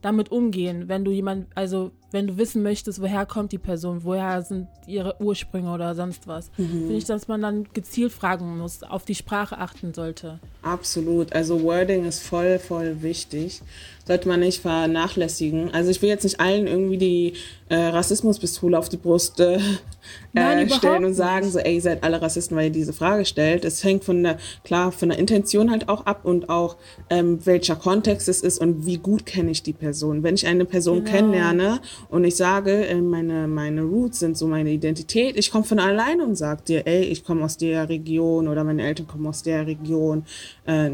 damit umgehen, wenn du jemand, also wenn du wissen möchtest, woher kommt die Person, woher sind ihre Ursprünge oder sonst was, mhm. finde ich, dass man dann gezielt fragen muss, auf die Sprache achten sollte. Absolut. Also Wording ist voll, voll wichtig. Sollte man nicht vernachlässigen. Also ich will jetzt nicht allen irgendwie die äh, Rassismuspistole auf die Brust äh, Nein, äh, stellen und sagen, so, ey, ihr seid alle Rassisten, weil ihr diese Frage stellt. Es hängt von der, klar, von der Intention halt auch ab und auch, ähm, welcher Kontext es ist und wie gut kenne ich die Person. Wenn ich eine Person genau. kennenlerne und ich sage, äh, meine, meine Roots sind so meine Identität, ich komme von alleine und sage dir, ey, ich komme aus der Region oder meine Eltern kommen aus der Region, äh,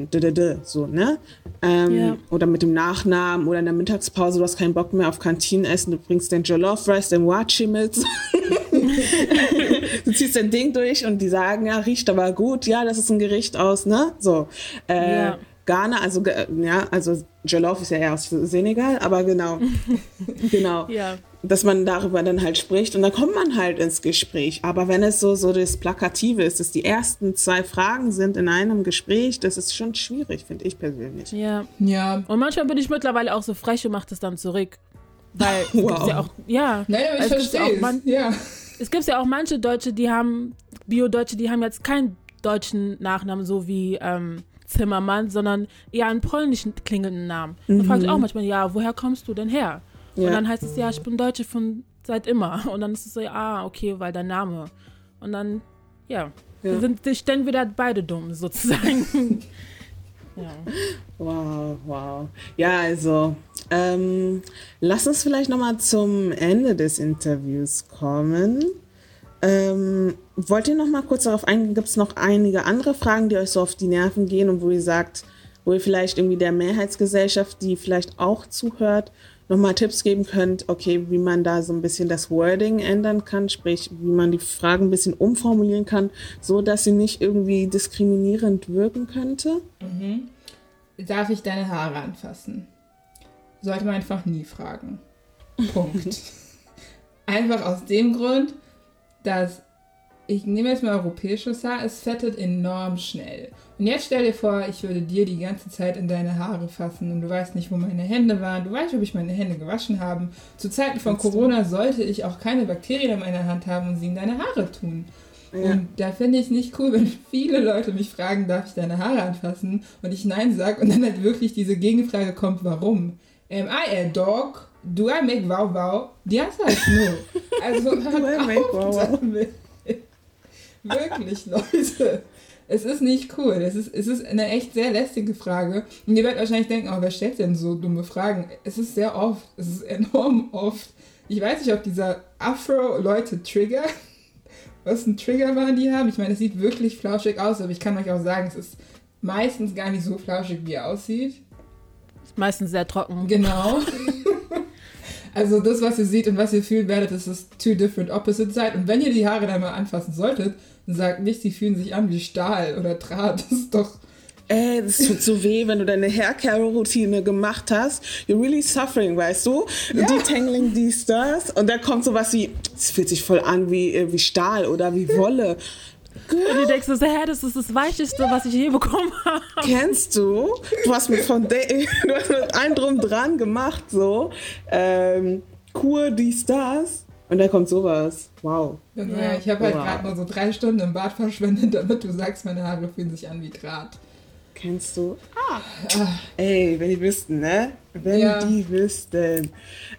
so, ne? Ähm, ja. Oder mit dem Nachnamen oder in der Mittagspause, du hast keinen Bock mehr auf Kantinenessen, du bringst den Jollof Rice, den Wachi mit. du ziehst dein Ding durch und die sagen, ja, riecht aber gut, ja, das ist ein Gericht aus, ne? So. Äh, ja. Ghana, also ja, also Jollof ist ja eher aus Senegal, aber genau, genau, ja. dass man darüber dann halt spricht und dann kommt man halt ins Gespräch. Aber wenn es so so das Plakative ist, dass die ersten zwei Fragen sind in einem Gespräch, das ist schon schwierig, finde ich persönlich. Ja, ja. Und manchmal bin ich mittlerweile auch so frech und mache das dann zurück, weil wow. ja auch, ja, naja, ich verstehe es. Ja es gibt ja auch manche Deutsche, die haben, Bio-Deutsche, die haben jetzt keinen deutschen Nachnamen, so wie ähm, Zimmermann, sondern eher einen polnischen klingenden Namen. Mhm. Da frage ich auch manchmal, ja, woher kommst du denn her? Ja. Und dann heißt es, ja, ich bin Deutsche von seit immer. Und dann ist es so, ah, okay, weil dein Name. Und dann, ja, ja. sind stellen wieder beide dumm, sozusagen. ja. Wow, wow. Ja, also ähm, lass uns vielleicht nochmal zum Ende des Interviews kommen. Ähm, wollt ihr noch mal kurz darauf eingehen? Gibt es noch einige andere Fragen, die euch so auf die Nerven gehen und wo ihr sagt, wo ihr vielleicht irgendwie der Mehrheitsgesellschaft, die vielleicht auch zuhört, nochmal Tipps geben könnt, okay, wie man da so ein bisschen das Wording ändern kann, sprich, wie man die Fragen ein bisschen umformulieren kann, so dass sie nicht irgendwie diskriminierend wirken könnte. Mhm. Darf ich deine Haare anfassen? Sollte man einfach nie fragen. Punkt. einfach aus dem Grund, dass ich nehme jetzt mal europäisches Haar, es fettet enorm schnell. Und jetzt stell dir vor, ich würde dir die ganze Zeit in deine Haare fassen und du weißt nicht, wo meine Hände waren, du weißt, ob ich meine Hände gewaschen habe. Zu Zeiten von Corona sollte ich auch keine Bakterien in meiner Hand haben und sie in deine Haare tun. Ja. Und da finde ich es nicht cool, wenn viele Leute mich fragen, darf ich deine Haare anfassen? Und ich Nein sage und dann halt wirklich diese Gegenfrage kommt, warum? Am I a dog? Do I make wow wow? Die answer is no. Also, Do I make wow wow? Wirklich, Leute. Es ist nicht cool. Es ist, es ist eine echt sehr lästige Frage. Und ihr werdet wahrscheinlich denken, oh, wer stellt denn so dumme Fragen? Es ist sehr oft. Es ist enorm oft. Ich weiß nicht, ob dieser Afro Leute trigger. Was ein Trigger waren die haben. Ich meine, es sieht wirklich flauschig aus, aber ich kann euch auch sagen, es ist meistens gar nicht so flauschig, wie er aussieht. Meistens sehr trocken. Genau. Also das, was ihr seht und was ihr fühlt werdet, das ist two different opposite side. Und wenn ihr die Haare dann mal anfassen solltet, Sag nicht, sie fühlen sich an wie Stahl oder Draht. Das ist doch. Ey, das tut so weh, wenn du deine Haircare-Routine gemacht hast. You're really suffering, weißt du? Ja. Detangling dies, das. Und dann kommt sowas wie, es fühlt sich voll an wie, äh, wie Stahl oder wie Wolle. Girl. Und du denkst so, hä, das ist das Weicheste, was ich je bekommen habe. Kennst du? Du hast mit, von de du hast mit einem drum dran gemacht, so. Ähm, Kur, dies, das. Und dann kommt sowas. Wow. Ja, ich habe halt wow. gerade nur so drei Stunden im Bad verschwendet, damit du sagst, meine Haare fühlen sich an wie Draht. Kennst du? Ah. ah. Ey, wenn die wüssten, ne? Wenn ja. die wüssten.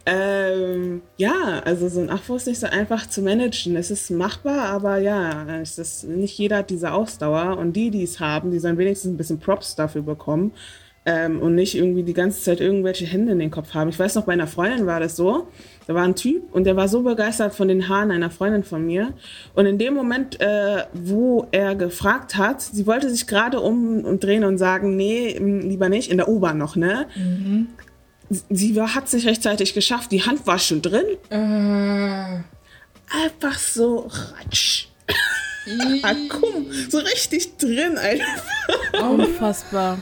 Ähm, ja, also so ein Afro ist nicht so einfach zu managen. Es ist machbar, aber ja, es ist, nicht jeder hat diese Ausdauer. Und die, die es haben, die sollen wenigstens ein bisschen Props dafür bekommen. Ähm, und nicht irgendwie die ganze Zeit irgendwelche Hände in den Kopf haben. Ich weiß noch, bei einer Freundin war das so. Da war ein Typ und der war so begeistert von den Haaren einer Freundin von mir. Und in dem Moment, äh, wo er gefragt hat, sie wollte sich gerade umdrehen und sagen, nee, lieber nicht, in der U-Bahn noch, ne? Mhm. Sie hat sich rechtzeitig geschafft, die Hand war schon drin. Äh. Einfach so ratsch. Akkum, so richtig drin einfach. Unfassbar.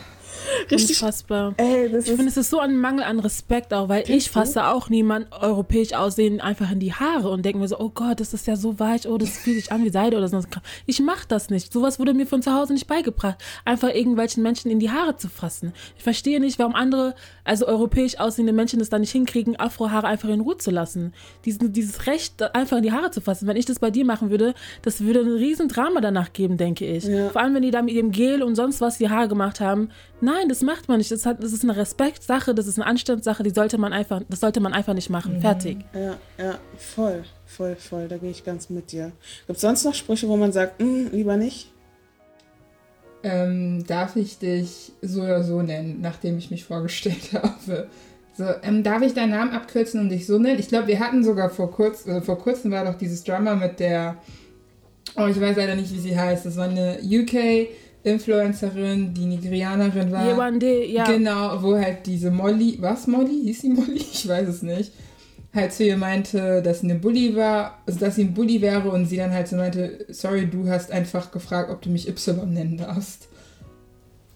Richtig. Unfassbar. Ey, ich finde, es ist so ein Mangel an Respekt auch, weil ich fasse du? auch niemand europäisch aussehen einfach in die Haare und denke mir so, oh Gott, das ist ja so weich, oh, das fühlt sich an wie Seide oder sonst. Ich mache das nicht. Sowas wurde mir von zu Hause nicht beigebracht. Einfach irgendwelchen Menschen in die Haare zu fassen. Ich verstehe nicht, warum andere, also europäisch aussehende Menschen das da nicht hinkriegen, Afrohaare einfach in Ruhe zu lassen. Diesen, dieses Recht, einfach in die Haare zu fassen. Wenn ich das bei dir machen würde, das würde ein riesen Drama danach geben, denke ich. Ja. Vor allem, wenn die da mit ihrem Gel und sonst was die Haare gemacht haben. Nein, das macht man nicht. Das, hat, das ist eine Respektsache, das ist eine Anstandssache, die sollte man einfach, das sollte man einfach nicht machen. Mhm. Fertig. Ja, ja, voll, voll, voll. Da gehe ich ganz mit dir. Gibt es sonst noch Sprüche, wo man sagt, hm, lieber nicht? Ähm, darf ich dich so oder so nennen, nachdem ich mich vorgestellt habe? So, ähm, darf ich deinen Namen abkürzen und dich so nennen? Ich glaube, wir hatten sogar vor kurzem, also vor kurzem war doch dieses Drama mit der, oh, ich weiß leider nicht, wie sie heißt. Das war eine UK Influencerin, die Nigerianerin war. Yewande, ja. Genau, wo halt diese Molly, was Molly? Hieß sie Molly? Ich weiß es nicht. Halt zu ihr meinte, dass sie eine Bully war, also dass sie ein Bully wäre und sie dann halt so meinte, sorry, du hast einfach gefragt, ob du mich Y nennen darfst.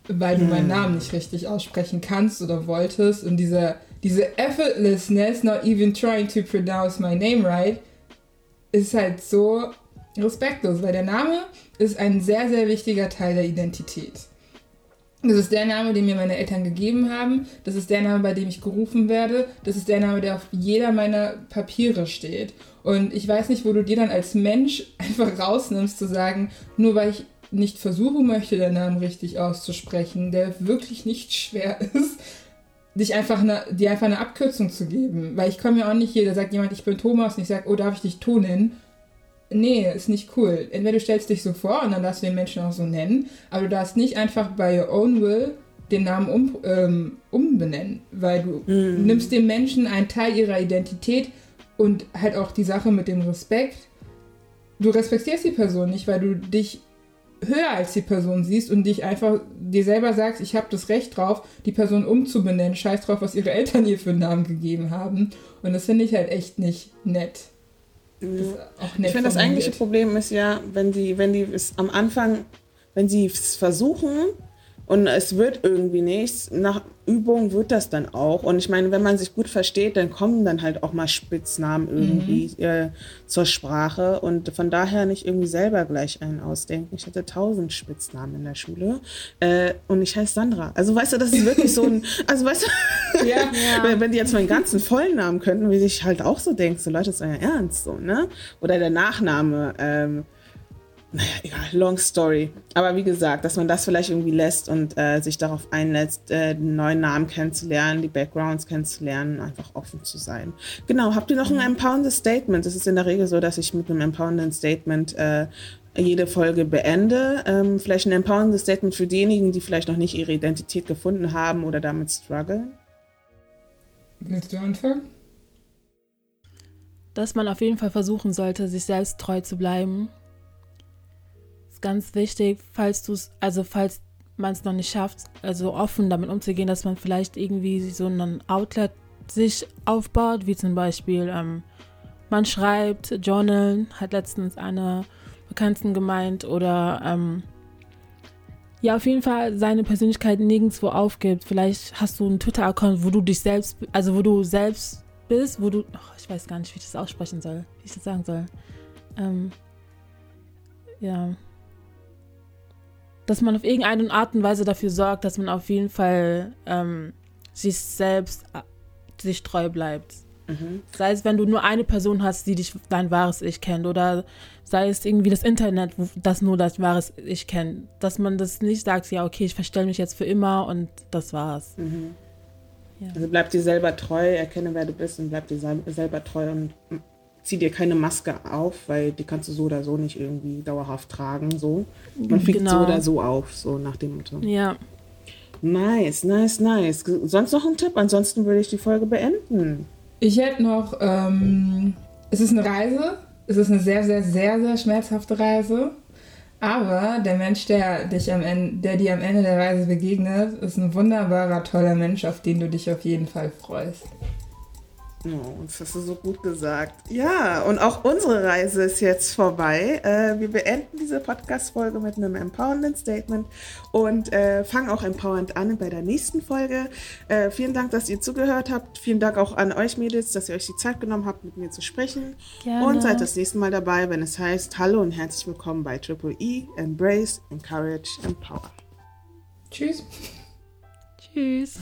Weil du hm. meinen Namen nicht richtig aussprechen kannst oder wolltest. Und diese, diese effortlessness, not even trying to pronounce my name right, ist halt so respektlos, weil der Name ist ein sehr, sehr wichtiger Teil der Identität. Das ist der Name, den mir meine Eltern gegeben haben. Das ist der Name, bei dem ich gerufen werde. Das ist der Name, der auf jeder meiner Papiere steht. Und ich weiß nicht, wo du dir dann als Mensch einfach rausnimmst, zu sagen, nur weil ich nicht versuchen möchte, den Namen richtig auszusprechen, der wirklich nicht schwer ist, dich einfach eine, dir einfach eine Abkürzung zu geben. Weil ich komme ja auch nicht hier, da sagt jemand, ich bin Thomas und ich sage, oh, darf ich dich To nennen? Nee, ist nicht cool. Entweder du stellst dich so vor und dann darfst du den Menschen auch so nennen, aber du darfst nicht einfach by your own will den Namen um, ähm, umbenennen, weil du mhm. nimmst dem Menschen einen Teil ihrer Identität und halt auch die Sache mit dem Respekt. Du respektierst die Person nicht, weil du dich höher als die Person siehst und dich einfach dir selber sagst, ich habe das Recht drauf, die Person umzubenennen, scheiß drauf, was ihre Eltern ihr für einen Namen gegeben haben. Und das finde ich halt echt nicht nett. Ich finde, das eigentliche Problem ist ja, wenn die, wenn die es am Anfang, wenn sie es versuchen, und es wird irgendwie nichts. Nach Übung wird das dann auch. Und ich meine, wenn man sich gut versteht, dann kommen dann halt auch mal Spitznamen irgendwie mhm. äh, zur Sprache. Und von daher nicht irgendwie selber gleich einen ausdenken. Ich hatte tausend Spitznamen in der Schule. Äh, und ich heiße Sandra. Also weißt du, das ist wirklich so ein. Also weißt du, ja, ja. Wenn, wenn, die jetzt meinen ganzen vollen Namen könnten, wie ich halt auch so denke, so Leute, das ist euer Ernst, so, ne? Oder der Nachname. Ähm, naja, egal, long story. Aber wie gesagt, dass man das vielleicht irgendwie lässt und äh, sich darauf einlässt, äh, den neuen Namen kennenzulernen, die Backgrounds kennenzulernen, einfach offen zu sein. Genau, habt ihr noch ein empowerendes Statement? Es ist in der Regel so, dass ich mit einem empowerenden Statement äh, jede Folge beende. Ähm, vielleicht ein empowerendes Statement für diejenigen, die vielleicht noch nicht ihre Identität gefunden haben oder damit strugglen. Willst du anfangen? Dass man auf jeden Fall versuchen sollte, sich selbst treu zu bleiben ganz wichtig, falls du es, also falls man es noch nicht schafft, also offen damit umzugehen, dass man vielleicht irgendwie so ein Outlet sich aufbaut, wie zum Beispiel ähm, man schreibt, Journal, hat letztens eine Bekannten gemeint oder ähm, ja, auf jeden Fall seine Persönlichkeit nirgendwo aufgibt. Vielleicht hast du einen Twitter-Account, wo du dich selbst, also wo du selbst bist, wo du, oh, ich weiß gar nicht, wie ich das aussprechen soll, wie ich das sagen soll. Ähm, ja dass man auf irgendeine Art und Weise dafür sorgt, dass man auf jeden Fall ähm, sich selbst äh, sich treu bleibt. Mhm. Sei es, wenn du nur eine Person hast, die dich dein wahres Ich kennt, oder sei es irgendwie das Internet, das nur das wahres Ich kennt. Dass man das nicht sagt, ja, okay, ich verstelle mich jetzt für immer und das war's. Mhm. Ja. Also bleib dir selber treu, erkenne, wer du bist und bleib dir selber treu und zieh dir keine Maske auf, weil die kannst du so oder so nicht irgendwie dauerhaft tragen. So. Man fliegt genau. so oder so auf, so nach dem Motto. Ja. Nice, nice, nice. Sonst noch ein Tipp? Ansonsten würde ich die Folge beenden. Ich hätte noch, ähm, es ist eine Reise. Es ist eine sehr, sehr, sehr, sehr schmerzhafte Reise. Aber der Mensch, der, dich am Ende, der dir am Ende der Reise begegnet, ist ein wunderbarer, toller Mensch, auf den du dich auf jeden Fall freust. Oh, das hast du so gut gesagt. Ja, und auch unsere Reise ist jetzt vorbei. Äh, wir beenden diese Podcast-Folge mit einem empowernden Statement und äh, fangen auch empowernd an bei der nächsten Folge. Äh, vielen Dank, dass ihr zugehört habt. Vielen Dank auch an euch Mädels, dass ihr euch die Zeit genommen habt, mit mir zu sprechen. Gerne. Und seid das nächste Mal dabei, wenn es heißt Hallo und herzlich willkommen bei Triple E, Embrace, Encourage, Empower. Tschüss. Tschüss.